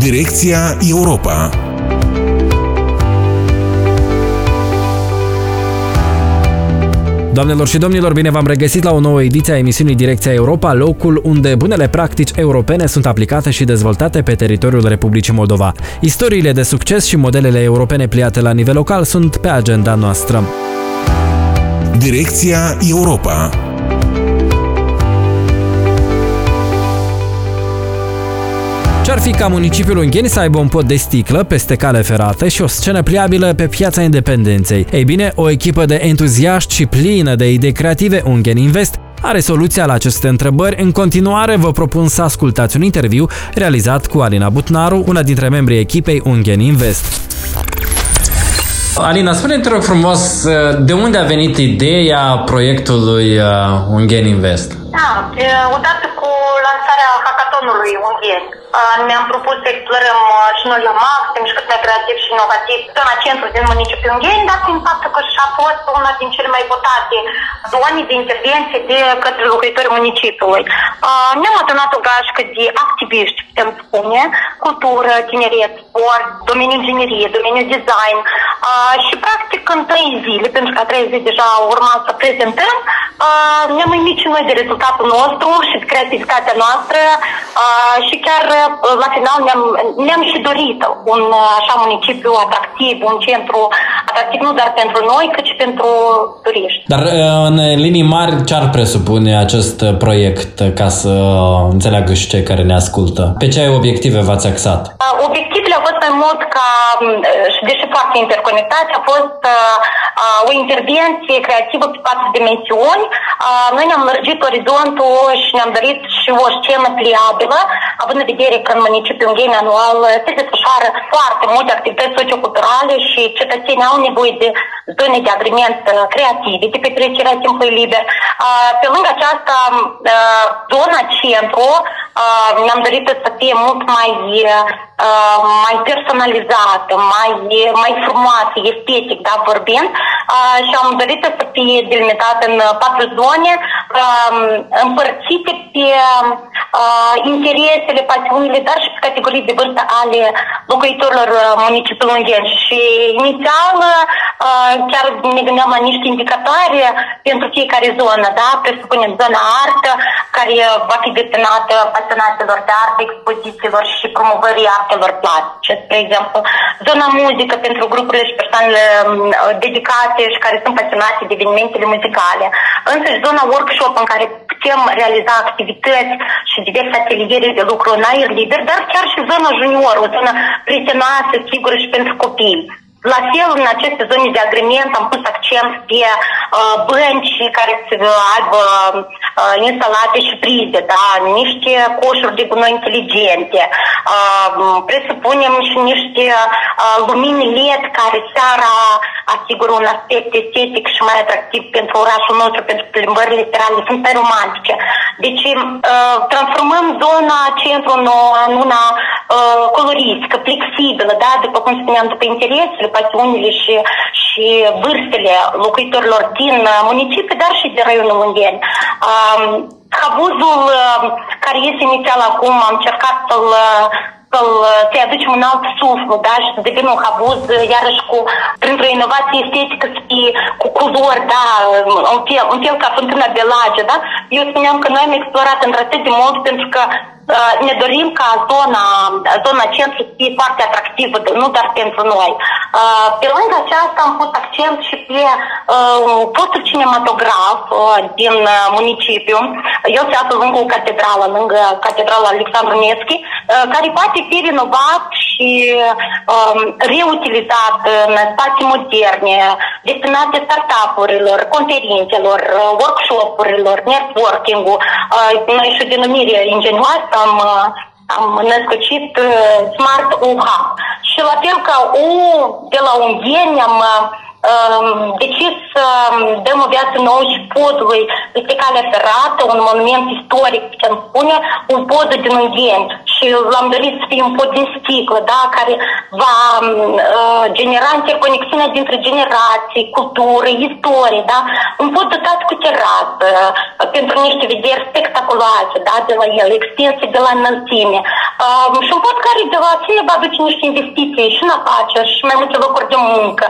Direcția Europa Doamnelor și domnilor, bine v-am regăsit la o nouă ediție a emisiunii Direcția Europa, locul unde bunele practici europene sunt aplicate și dezvoltate pe teritoriul Republicii Moldova. Istoriile de succes și modelele europene pliate la nivel local sunt pe agenda noastră. Direcția Europa Ce-ar fi ca municipiul Ungheni să aibă un pod de sticlă peste cale ferată și o scenă pliabilă pe piața independenței? Ei bine, o echipă de entuziaști și plină de idei creative, Ungheni Invest, are soluția la aceste întrebări. În continuare, vă propun să ascultați un interviu realizat cu Alina Butnaru, una dintre membrii echipei Ungheni Invest. Alina, spune-te rog frumos, de unde a venit ideea proiectului uh, Ungheni Invest? Da, odată cu lansarea hackathonului Ungheni, mi-am propus să explorăm și noi la maxim și cât mai creativ și inovativ zona centru din municipiul Ungheni, dar prin faptul că și-a fost una din cele mai votate zone de intervenție de către locuitorii municipiului. Ne-am adunat o gașcă de activiști, putem spune, cultură, tineret, sport, domeniul inginerie, domeniul design și practic în trei zile, pentru că a trei zile deja urma să prezentăm, ne-am uimit și noi de rezultatul nostru și de creativitatea noastră și chiar la final ne-am, ne-am și dorit un așa municipiu atractiv, un centru atractiv nu doar pentru noi, cât și pentru turiști. Dar în linii mari ce ar presupune acest proiect ca să înțeleagă și cei care ne ascultă? Pe ce obiective v-ați axat? Obiectivele au fost mai mult ca, și deși foarte interconectate, a fost o intervenție creativă pe patru dimensiuni. Noi ne-am lărgit orizontul și ne-am dorit și o scenă pliabilă, având în vedere că în municipiul Ungheni anual se desfășoară foarte multe activități socioculturale și cetățenii au nevoie de zone de agrement creative, de petrecerea timpului liber. Pe lângă aceasta, zona centru ne-am dorit să fie mult mai, mai personalizată, mai, mai frumoasă, estetic, da, vorbind, și am dorit să fie delimitată în patru zone, împărțite pe interesele, pasiunile, dar și pe categorii de vârstă ale locuitorilor municipiului Ungheni. Și inițial chiar ne gândeam la niște indicatori pentru fiecare zonă, da? Presupunem zona artă, care va fi destinată pasionatelor de artă, expozițiilor și promovării artelor plastice, spre exemplu. Zona muzică pentru grupurile și persoanele dedicate și care sunt pasionate de evenimentele muzicale. Însă și zona workshop în care putem realiza activități și diverse ateliere de lucru în aer liber, dar chiar și zona junior, o zonă prietenoasă, sigură și pentru copii. La fel, în aceste zone de agrement am pus accent pe uh, bănci care să aibă uh, instalate și prize, da? niște coșuri de gunoi inteligente, uh, presupunem și niște uh, lumini LED care seara asigură un aspect estetic și mai atractiv pentru orașul nostru, pentru plimbările literale, sunt pe romantice. Deci uh, transformăm zona centru în, în una uh, coloristică, flexibilă, da? după cum spuneam, după interesele, pasiunile și, și vârstele locuitorilor din municipiu, dar și din raionul Ungheni. Um, Habuzul care este inițial acum, am încercat să-l să-l, să aducem un alt suflu, da, și să devină un habuz, iarăși cu, printr-o inovație estetică, să fie cu culori, da, un fel, un fel ca fântâna de lage, da. Eu spuneam că noi am explorat într-atât de mult pentru că uh, ne dorim ca zona, zona centru să fie foarte atractivă, nu doar pentru noi. Uh, pe lângă aceasta am pus accent și pe uh, postul cinematograf din municipiu. El se află lângă o catedrală, lângă catedrala Alexandru Nevski, care poate fi renovat și um, reutilizat în spații moderne, destinate startup-urilor, conferințelor, workshop-urilor, networking-ul. Noi și o denumire ingenioasă am, am născocit Smart UH. Și la fel ca U de la Ungheni am decis să dăm o viață nouă și podului este calea ferată, un monument istoric, putem spune, un pod din Ungheni și l-am dorit să fie un pod din sticlă, da, care va uh, genera interconexiunea dintre generații, cultură, istorie, da, un pod dotat cu terasă, uh, pentru niște vederi spectaculoase, da, de la el, extinse de la înălțime. Uh, și un pod care de la sine va aduce niște investiții și în afaceri și mai multe locuri de muncă,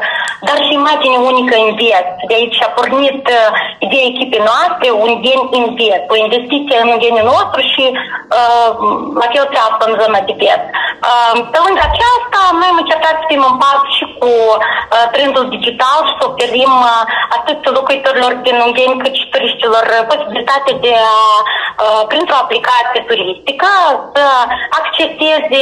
dar și imagine unică în viață. De aici a pornit uh, ideea echipei noastre, un gen invest, o investiție în genul nostru și uh, la fel treabă în zona de piață. Uh, pe lângă aceasta, noi am încercat să fim în pas și cu uh, trendul digital și să oferim uh, atât locuitorilor din Ungheni cât și turiștilor posibilitatea de a, uh, printr-o aplicație turistică, să acceseze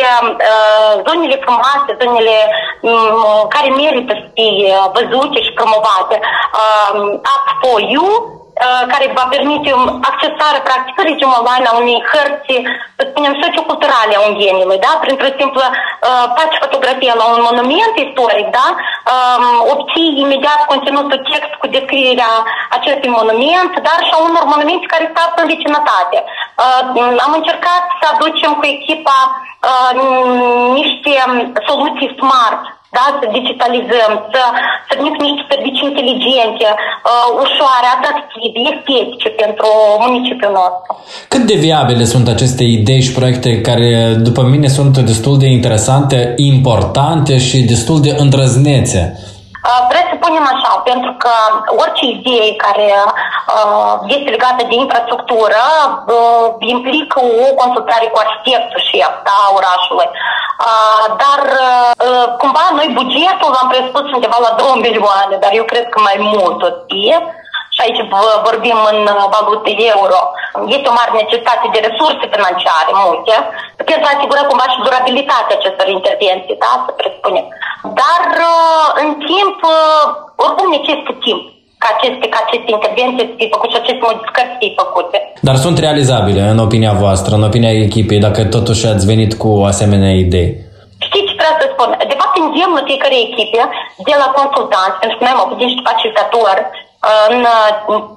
uh, zonele frumoase, zonele um, care merită să fie văzute și promovate. Uh, App for You, Uh, care va permite accesarea practic regim online a unei hărți, să spunem, socioculturale a unghenilor, da? Printr-o simplă uh, faci fotografie la un monument istoric, da? Um, obții imediat conținutul text cu descrierea acestui monument, dar și a unor monumente care stau în vecinătate. Uh, am încercat să aducem cu echipa uh, niște soluții smart da? să digitalizăm, să, să venim niște servicii inteligente, uh, ușoare, atractive, estetice pentru municipiul nostru. Cât de viabile sunt aceste idei și proiecte care, după mine, sunt destul de interesante, importante și destul de îndrăznețe? Uh, vreau să punem așa, pentru că orice idee care uh, este legată de infrastructură uh, implică o consultare cu arhitectul șef da, orașului. Uh, dar uh, cumva noi bugetul l-am presupus undeva la 2 milioane, dar eu cred că mai mult o fie. Și aici vorbim în valute euro, este o mare necesitate de resurse financiare multe. Pentru a asigura cumva și durabilitatea acestor intervenții, da, să presupunem. Dar uh, în timp, uh, oricum necesită timp ca aceste, ca aceste intervenții să fie făcute și aceste modificări să fie făcute. Dar sunt realizabile în opinia voastră, în opinia echipei, dacă totuși ați venit cu asemenea idei? Știți ce vreau să spun? De fapt, îndemnul fiecare echipe de la consultanți, pentru că noi am avut niște facilitatori în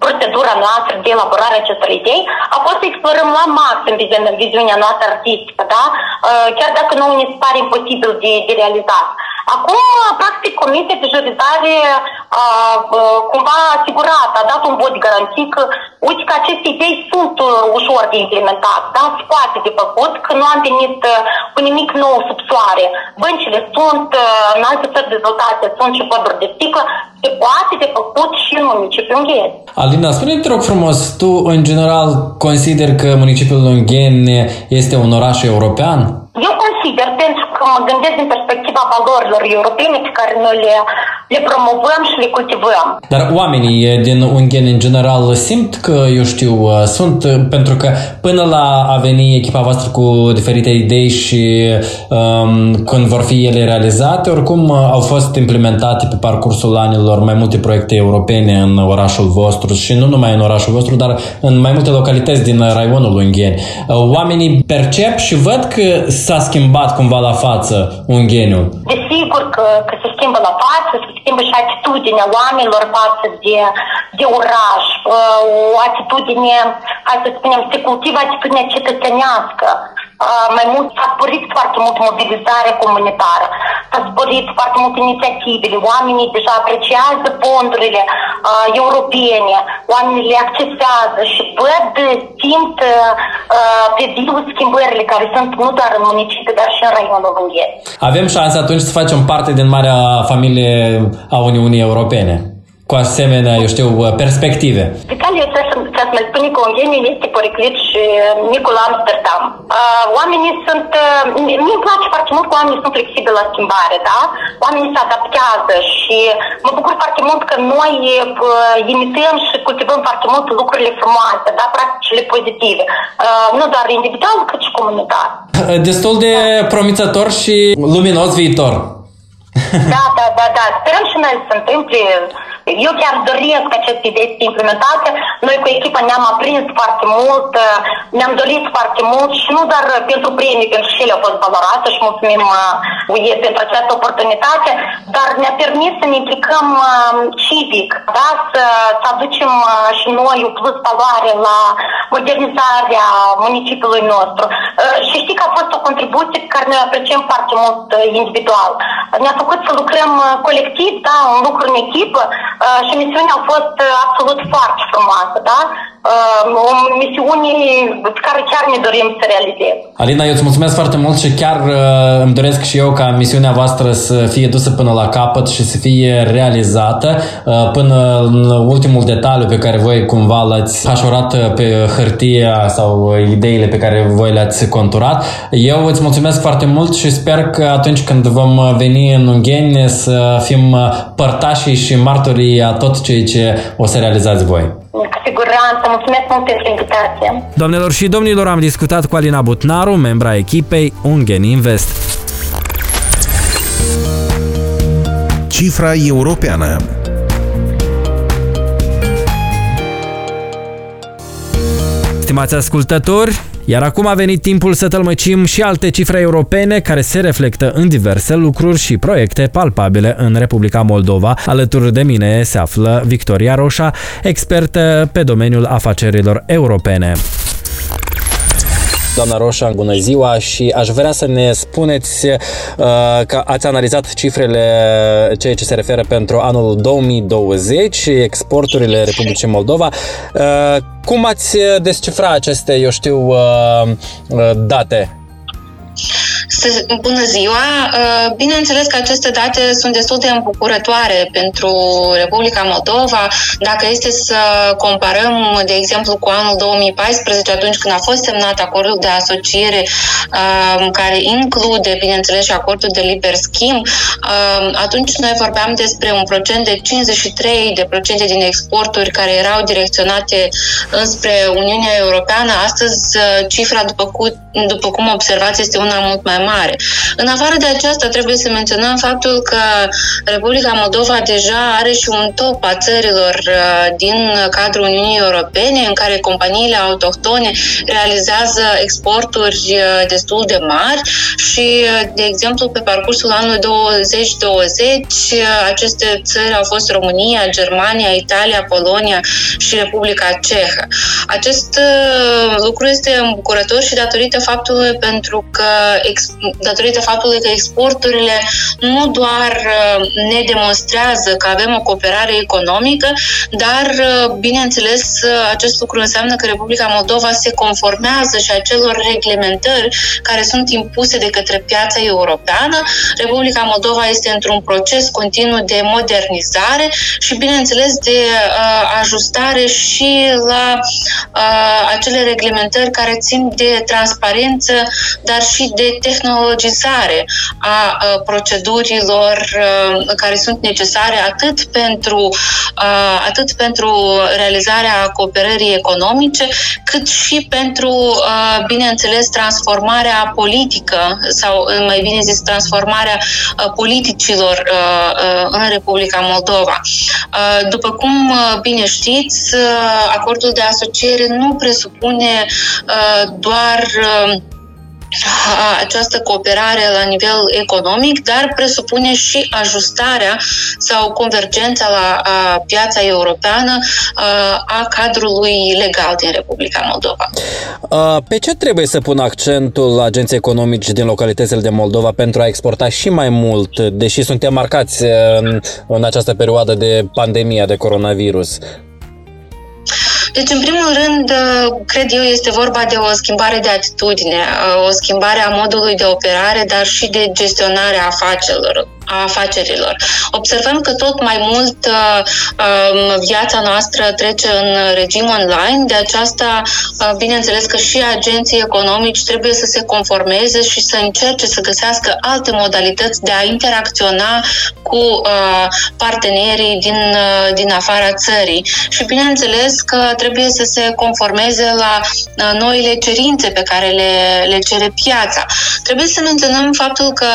procedura noastră de elaborare acestor idei a fost să explorăm la maxim viziunea noastră artistică, da? chiar dacă nu ne se pare imposibil de, de realizat. Acum, practic, Comisia de Jurizare a, cumva asigurat, a dat un vot de garanții că, uite că aceste idei sunt uh, ușor de implementat, da? se poate de făcut, că nu am venit uh, cu nimic nou sub soare. Băncile sunt, uh, în alte țări dezvoltate sunt și poduri de sticlă, se poate de făcut și în municipiul Ungheni. Alina, spune-te rog frumos, tu în general consider că municipiul Ungheni este un oraș european? Eu consider, pentru că mă gândesc din perspectiva valorilor europene pe care noi le, le promovăm și le cultivăm. Dar oamenii din Ungheni în general simt că, eu știu, sunt, pentru că până la a veni echipa voastră cu diferite idei și um, când vor fi ele realizate, oricum au fost implementate pe parcursul anilor mai multe proiecte europene în orașul vostru și nu numai în orașul vostru, dar în mai multe localități din raionul Ungheni. Oamenii percep și văd că s-a schimbat cumva la față Ungheniul? Desigur că, că se schimbă la față, se schimbă și atitudinea oamenilor față de, de oraș, o atitudine, hai să spunem, se cultivă atitudinea cetățenească. Mai mult s-a sporit foarte mult mobilizarea comunitară, s-a sporit foarte mult inițiativele, oamenii deja apreciază fondurile uh, europene, oamenii le accesează și văd, simt uh, pe viu schimbările care sunt nu doar în municipiu, dar și în raionul Ungheni. Avem șansa atunci să facem parte din marea familie a Uniunii Europene cu asemenea, eu știu, perspective. Italia, să, să mai spune că Ungheni este Poriclit și micul Amsterdam. Oamenii sunt, mie îmi place foarte mult că oamenii sunt flexibili la schimbare, da? Oamenii se adaptează și mă bucur foarte mult că noi imităm și cultivăm foarte mult lucrurile frumoase, da? Practicile pozitive. Nu doar individual, cât și comunitar. Destul de promițător și luminos viitor. Da, da, da, da. Sperăm și noi să se întâmple. Eu chiar doresc aceste idei să fie implementate. Noi cu echipa ne-am aprins foarte mult, ne-am dorit foarte mult și nu doar pentru premii, pentru că și ele au fost valorate și mulțumim UE pentru această oportunitate, dar ne-a permis să ne implicăm civic, da? să, să aducem și noi o plus valoare la modernizarea municipiului nostru. și știi că a fost o contribuție pe care noi apreciem foarte mult individual. Ne-a făcut să lucrăm colectiv, da, un lucru în echipă și misiunea a fost absolut foarte frumoasă, da? o misiune pe care chiar ne dorim să realizăm. Alina, eu îți mulțumesc foarte mult și chiar îmi doresc și eu ca misiunea voastră să fie dusă până la capăt și să fie realizată până în ultimul detaliu pe care voi cumva l-ați hașorat pe hârtie sau ideile pe care voi le-ați conturat. Eu îți mulțumesc foarte mult și sper că atunci când vom veni în Ungheni să fim părtașii și martorii a tot ceea ce o să realizați voi. Cu siguranță, mulțumesc mult pentru invitație. Doamnelor și domnilor, am discutat cu Alina Butnaru, membra echipei Ungen Invest. Cifra europeană Stimați ascultători, iar acum a venit timpul să tălmăcim și alte cifre europene care se reflectă în diverse lucruri și proiecte palpabile în Republica Moldova. Alături de mine se află Victoria Roșa, expertă pe domeniul afacerilor europene. Doamna Roșa, bună ziua și aș vrea să ne spuneți uh, că ați analizat cifrele ceea ce se referă pentru anul 2020, exporturile Republicii Moldova. Uh, cum ați descifra aceste, eu știu, uh, uh date? Bună ziua! Uh, bineînțeles că aceste date sunt destul de îmbucurătoare pentru Republica Moldova. Dacă este să comparăm, de exemplu, cu anul 2014, atunci când a fost semnat acordul de asociere, uh, care include, bineînțeles, și acordul de liber schimb, uh, atunci noi vorbeam despre un procent de 53 de procente din exporturi care erau direcționate înspre Uniunea Europeană. Astăzi, cifra, după cum, după cum observați, este una mult mai mare. În afară de aceasta, trebuie să menționăm faptul că Republica Moldova deja are și un top a țărilor uh, din cadrul Uniunii Europene, în care companiile autohtone realizează exporturi uh, destul de mari și, uh, de exemplu, pe parcursul anului 2020, aceste țări au fost România, Germania, Italia, Polonia și Republica Cehă. Acest lucru este îmbucurător și datorită faptului pentru că datorită faptului că exporturile nu doar uh, ne demonstrează că avem o cooperare economică, dar, uh, bineînțeles, uh, acest lucru înseamnă că Republica Moldova se conformează și acelor reglementări care sunt impuse de către piața europeană. Republica Moldova este într-un proces continuu de modernizare și, bineînțeles, de uh, ajustare și la uh, acele reglementări care țin de transparență, dar și de tehnologizare a procedurilor care sunt necesare atât pentru, atât pentru realizarea cooperării economice, cât și pentru, bineînțeles, transformarea politică sau, mai bine zis, transformarea politicilor în Republica Moldova. După cum bine știți, acordul de asociere nu presupune doar această cooperare la nivel economic, dar presupune și ajustarea sau convergența la piața europeană a cadrului legal din Republica Moldova. Pe ce trebuie să pună accentul agenții economici din localitățile de Moldova pentru a exporta și mai mult, deși suntem marcați în, în această perioadă de pandemia de coronavirus? Deci, în primul rând, uh, cred eu, este vorba de o schimbare de atitudine, uh, o schimbare a modului de operare, dar și de gestionare a afacerilor a afacerilor. Observăm că tot mai mult uh, um, viața noastră trece în regim online, de aceasta, uh, bineînțeles că și agenții economici trebuie să se conformeze și să încerce să găsească alte modalități de a interacționa cu uh, partenerii din, din afara țării. Și bineînțeles că trebuie să se conformeze la noile cerințe pe care le, le cere piața. Trebuie să menționăm faptul că,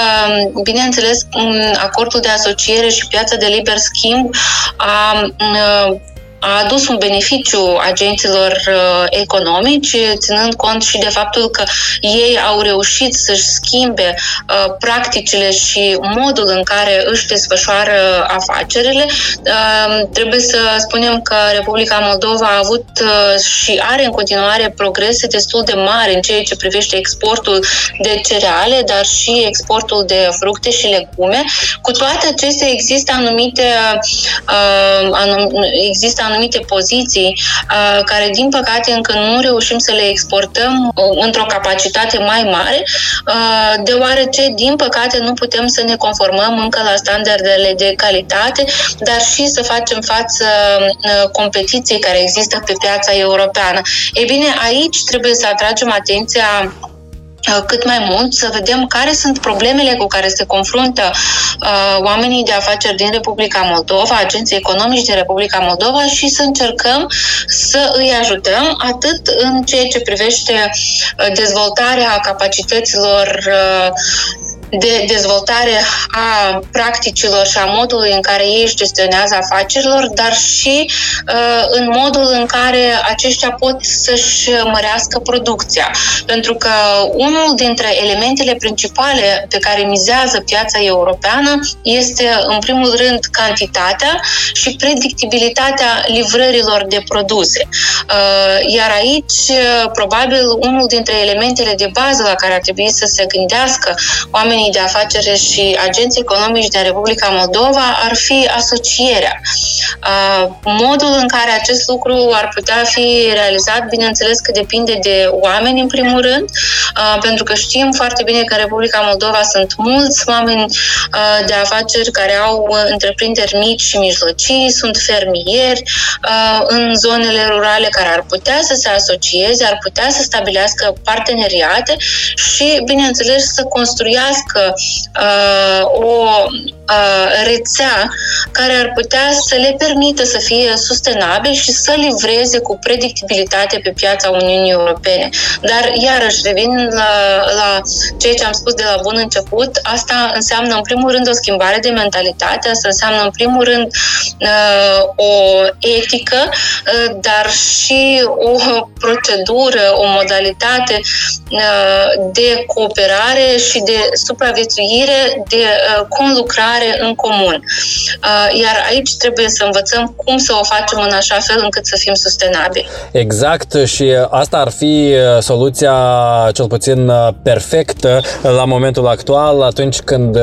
bineînțeles, acordul de asociere și piața de liber schimb a a adus un beneficiu agenților uh, economici, ținând cont și de faptul că ei au reușit să-și schimbe uh, practicile și modul în care își desfășoară afacerile. Uh, trebuie să spunem că Republica Moldova a avut și are în continuare progrese destul de mari în ceea ce privește exportul de cereale, dar și exportul de fructe și legume. Cu toate acestea există anumite, există anumite poziții uh, care, din păcate, încă nu reușim să le exportăm uh, într-o capacitate mai mare, uh, deoarece, din păcate, nu putem să ne conformăm încă la standardele de calitate, dar și să facem față competiției care există pe piața europeană. Ei bine, aici trebuie să atragem atenția Uh, cât mai mult, să vedem care sunt problemele cu care se confruntă uh, oamenii de afaceri din Republica Moldova, agenții economici din Republica Moldova și să încercăm să îi ajutăm atât în ceea ce privește uh, dezvoltarea capacităților uh, de dezvoltare a practicilor și a modului în care ei își gestionează afacerilor, dar și uh, în modul în care aceștia pot să-și mărească producția. Pentru că unul dintre elementele principale pe care mizează piața europeană este, în primul rând, cantitatea și predictibilitatea livrărilor de produse. Uh, iar aici, uh, probabil, unul dintre elementele de bază la care ar trebui să se gândească oamenii oamenii de afaceri și agenții economici din Republica Moldova ar fi asocierea. Modul în care acest lucru ar putea fi realizat, bineînțeles că depinde de oameni în primul rând, pentru că știm foarte bine că în Republica Moldova sunt mulți oameni de afaceri care au întreprinderi mici și mijlocii, sunt fermieri în zonele rurale care ar putea să se asocieze, ar putea să stabilească parteneriate și, bineînțeles, să construiască găsească uh, o uh, rețea care ar putea să le permită să fie sustenabil și să livreze cu predictibilitate pe piața Uniunii Europene. Dar, iarăși, revin la, la ceea ce am spus de la bun început, asta înseamnă, în primul rând, o schimbare de mentalitate, asta înseamnă, în primul rând, uh, o etică, uh, dar și o procedură, o modalitate uh, de cooperare și de supraviețuire, de uh, conlucrare în comun. Uh, iar aici trebuie să învățăm cum să o facem în așa fel încât să fim sustenabili. Exact și asta ar fi uh, soluția cel puțin perfectă la momentul actual, atunci când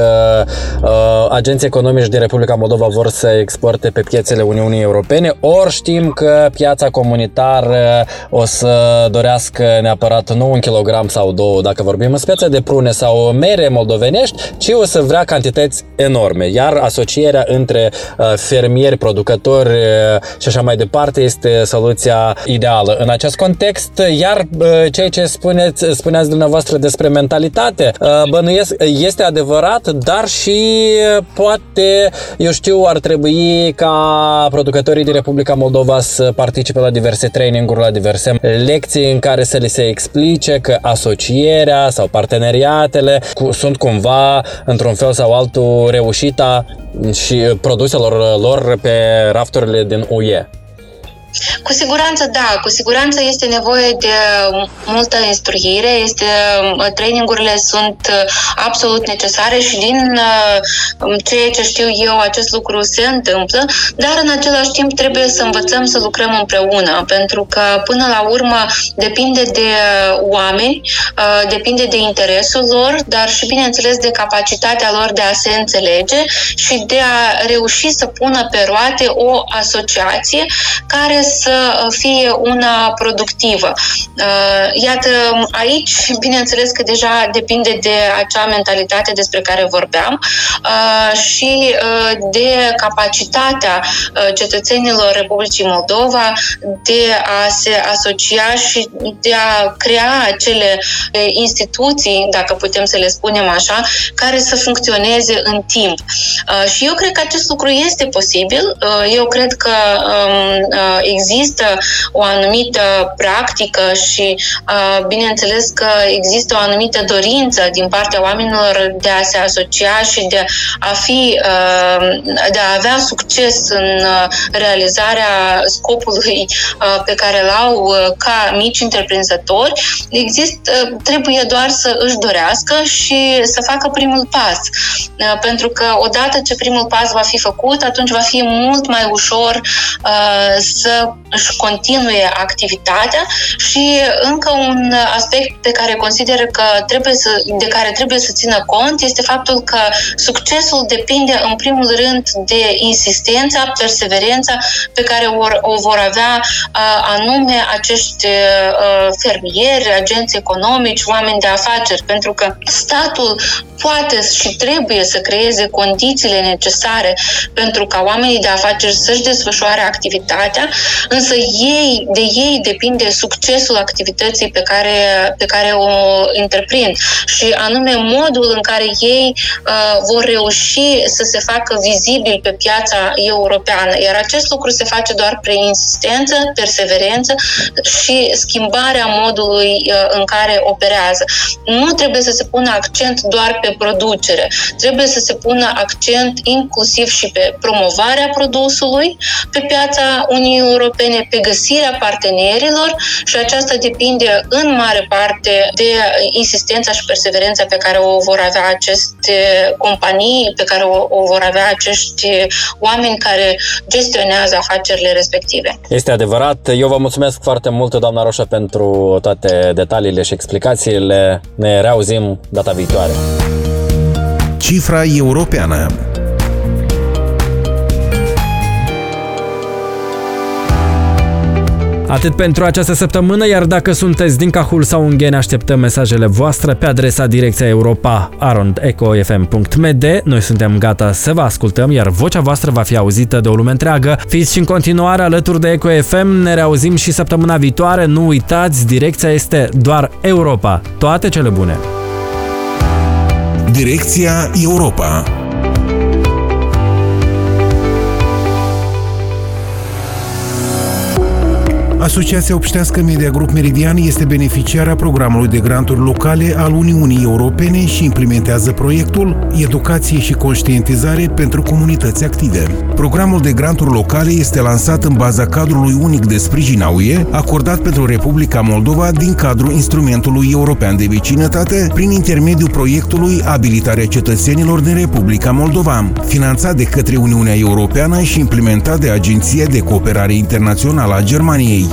agenții economici din Republica Moldova vor să exporte pe piețele Uniunii Europene, ori știm că piața comunitară o să dorească neapărat nu un kilogram sau două, dacă vorbim în speță de prune sau mere moldovenești, ci o să vrea cantități enorme. Iar asocierea între uh, fermieri, producători uh, și așa mai departe este soluția ideală. În acest context, iar uh, ceea ce spuneți, spuneați dumneavoastră despre mentalitate, bănuiesc, este adevărat, dar și poate, eu știu, ar trebui ca producătorii din Republica Moldova să participe la diverse traininguri, la diverse lecții în care să li se explice că asocierea sau parteneriatele sunt cumva, într-un fel sau altul, reușita și produselor lor pe rafturile din UE. Cu siguranță, da, cu siguranță este nevoie de multă instruire, este, trainingurile sunt uh, absolut necesare și din uh, ceea ce știu eu, acest lucru se întâmplă, dar în același timp trebuie să învățăm să lucrăm împreună, pentru că până la urmă depinde de oameni, uh, depinde de interesul lor, dar și bineînțeles de capacitatea lor de a se înțelege și de a reuși să pună pe roate o asociație care să fie una productivă. Uh, iată, aici, bineînțeles că deja depinde de acea mentalitate despre care vorbeam uh, și uh, de capacitatea cetățenilor Republicii Moldova de a se asocia și de a crea acele instituții, dacă putem să le spunem așa, care să funcționeze în timp. Și eu cred că acest lucru este posibil. Eu cred că um, există o anumită practică și bineînțeles că există o anumită dorință din partea oamenilor de a se asocia și de a fi, de a avea succes în realizarea scopului pe care îl au ca mici întreprinzători, există, trebuie doar să își dorească și să facă primul pas. Pentru că odată ce primul pas va fi făcut, atunci va fi mult mai ușor uh, să își continue activitatea și încă un aspect pe care consider că trebuie să, de care trebuie să țină cont este faptul că succesul depinde în primul rând de insistența, perseverența pe care o vor avea uh, anume acești uh, fermieri, agenți economici, oameni de afaceri, pentru că statul poate și trebuie să creeze condițiile necesare pentru ca oamenii de afaceri să-și desfășoare activitatea, însă ei, de ei depinde succesul activității pe care, pe care o întreprind și anume modul în care ei uh, vor reuși să se facă vizibil pe piața europeană. Iar acest lucru se face doar prin insistență, perseverență și schimbarea modului uh, în care operează. Nu trebuie să se pună accent doar pe producere, trebuie să se pună accent inclusiv și pe promovarea produsului pe piața Uniunii Europene, pe găsirea partenerilor și aceasta depinde în mare parte de insistența și perseverența pe care o vor avea aceste companii, pe care o, o vor avea acești oameni care gestionează afacerile respective. Este adevărat. Eu vă mulțumesc foarte mult, doamna Roșă, pentru toate detaliile și explicațiile. Ne reauzim data viitoare. Cifra europeană Atât pentru această săptămână, iar dacă sunteți din Cahul sau Ungheni, așteptăm mesajele voastre pe adresa direcția Europa arondecofm.md. Noi suntem gata să vă ascultăm, iar vocea voastră va fi auzită de o lume întreagă. Fiți și în continuare alături de Eco FM, ne reauzim și săptămâna viitoare. Nu uitați, direcția este doar Europa. Toate cele bune! Direcția Europa Asociația Obștească Media Group Meridian este beneficiara programului de granturi locale al Uniunii Europene și implementează proiectul Educație și conștientizare pentru comunități active. Programul de granturi locale este lansat în baza cadrului unic de sprijin a UE, acordat pentru Republica Moldova din cadrul instrumentului european de vecinătate, prin intermediul proiectului Abilitarea cetățenilor din Republica Moldova, finanțat de către Uniunea Europeană și implementat de Agenția de Cooperare Internațională a Germaniei.